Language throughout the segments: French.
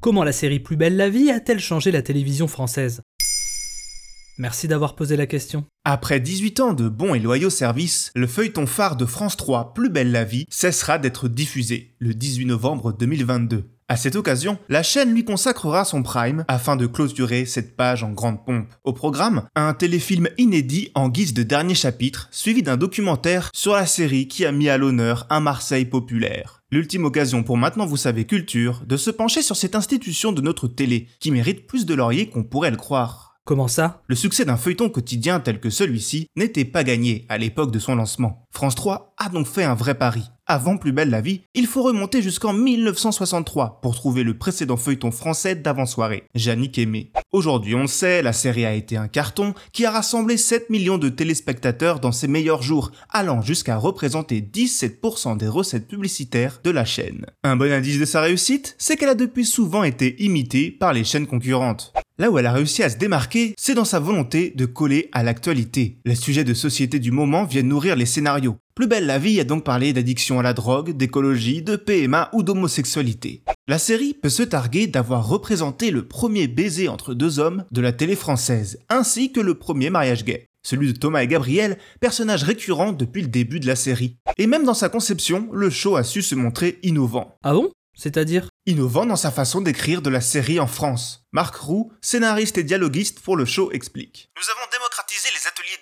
Comment la série Plus belle la vie a-t-elle changé la télévision française? Merci d'avoir posé la question. Après 18 ans de bons et loyaux services, le feuilleton phare de France 3 Plus belle la vie cessera d'être diffusé le 18 novembre 2022. À cette occasion, la chaîne lui consacrera son prime afin de clôturer cette page en grande pompe. Au programme, un téléfilm inédit en guise de dernier chapitre, suivi d'un documentaire sur la série qui a mis à l'honneur un Marseille populaire. L'ultime occasion pour maintenant vous savez culture de se pencher sur cette institution de notre télé qui mérite plus de lauriers qu'on pourrait le croire. Comment ça? Le succès d'un feuilleton quotidien tel que celui-ci n'était pas gagné à l'époque de son lancement. France 3 a donc fait un vrai pari. Avant Plus belle la vie, il faut remonter jusqu'en 1963 pour trouver le précédent feuilleton français d'avant-soirée, Jannick Aimé. Aujourd'hui, on sait, la série a été un carton qui a rassemblé 7 millions de téléspectateurs dans ses meilleurs jours, allant jusqu'à représenter 17% des recettes publicitaires de la chaîne. Un bon indice de sa réussite, c'est qu'elle a depuis souvent été imitée par les chaînes concurrentes. Là où elle a réussi à se démarquer, c'est dans sa volonté de coller à l'actualité. Les sujets de société du moment viennent nourrir les scénarios. Plus belle la vie a donc parlé d'addiction à la drogue, d'écologie, de PMA ou d'homosexualité. La série peut se targuer d'avoir représenté le premier baiser entre deux hommes de la télé française, ainsi que le premier mariage gay. Celui de Thomas et Gabriel, personnage récurrent depuis le début de la série. Et même dans sa conception, le show a su se montrer innovant. Ah bon? C'est-à-dire? Innovant dans sa façon d'écrire de la série en France. Marc Roux, scénariste et dialoguiste pour le show, explique. Nous avons démocratisé les ateliers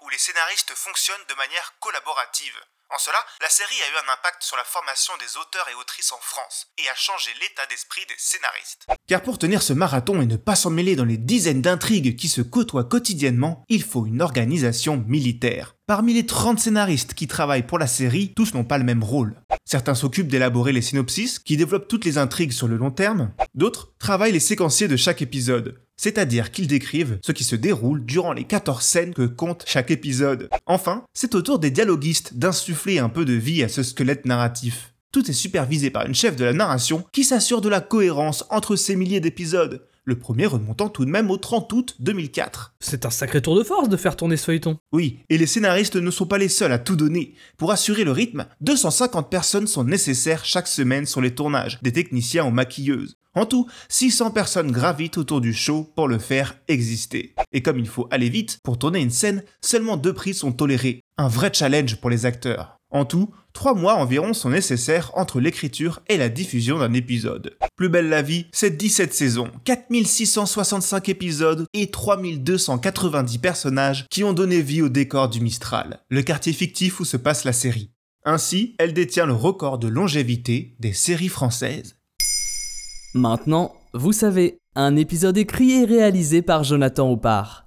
où les scénaristes fonctionnent de manière collaborative. En cela, la série a eu un impact sur la formation des auteurs et autrices en France et a changé l'état d'esprit des scénaristes. Car pour tenir ce marathon et ne pas s'en mêler dans les dizaines d'intrigues qui se côtoient quotidiennement, il faut une organisation militaire. Parmi les 30 scénaristes qui travaillent pour la série, tous n'ont pas le même rôle. Certains s'occupent d'élaborer les synopsis, qui développent toutes les intrigues sur le long terme. D'autres travaillent les séquenciers de chaque épisode, c'est-à-dire qu'ils décrivent ce qui se déroule durant les 14 scènes que compte chaque épisode. Enfin, c'est au tour des dialoguistes d'insuffler un peu de vie à ce squelette narratif. Tout est supervisé par une chef de la narration qui s'assure de la cohérence entre ces milliers d'épisodes, le premier remontant tout de même au 30 août 2004. C'est un sacré tour de force de faire tourner ce feuilleton. Oui, et les scénaristes ne sont pas les seuls à tout donner. Pour assurer le rythme, 250 personnes sont nécessaires chaque semaine sur les tournages, des techniciens aux maquilleuses. En tout, 600 personnes gravitent autour du show pour le faire exister. Et comme il faut aller vite, pour tourner une scène, seulement deux prises sont tolérées. Un vrai challenge pour les acteurs. En tout, trois mois environ sont nécessaires entre l'écriture et la diffusion d'un épisode. Plus belle la vie, c'est 17 saisons, 4665 épisodes et 3290 personnages qui ont donné vie au décor du Mistral, le quartier fictif où se passe la série. Ainsi, elle détient le record de longévité des séries françaises. Maintenant, vous savez, un épisode écrit et réalisé par Jonathan Oppard.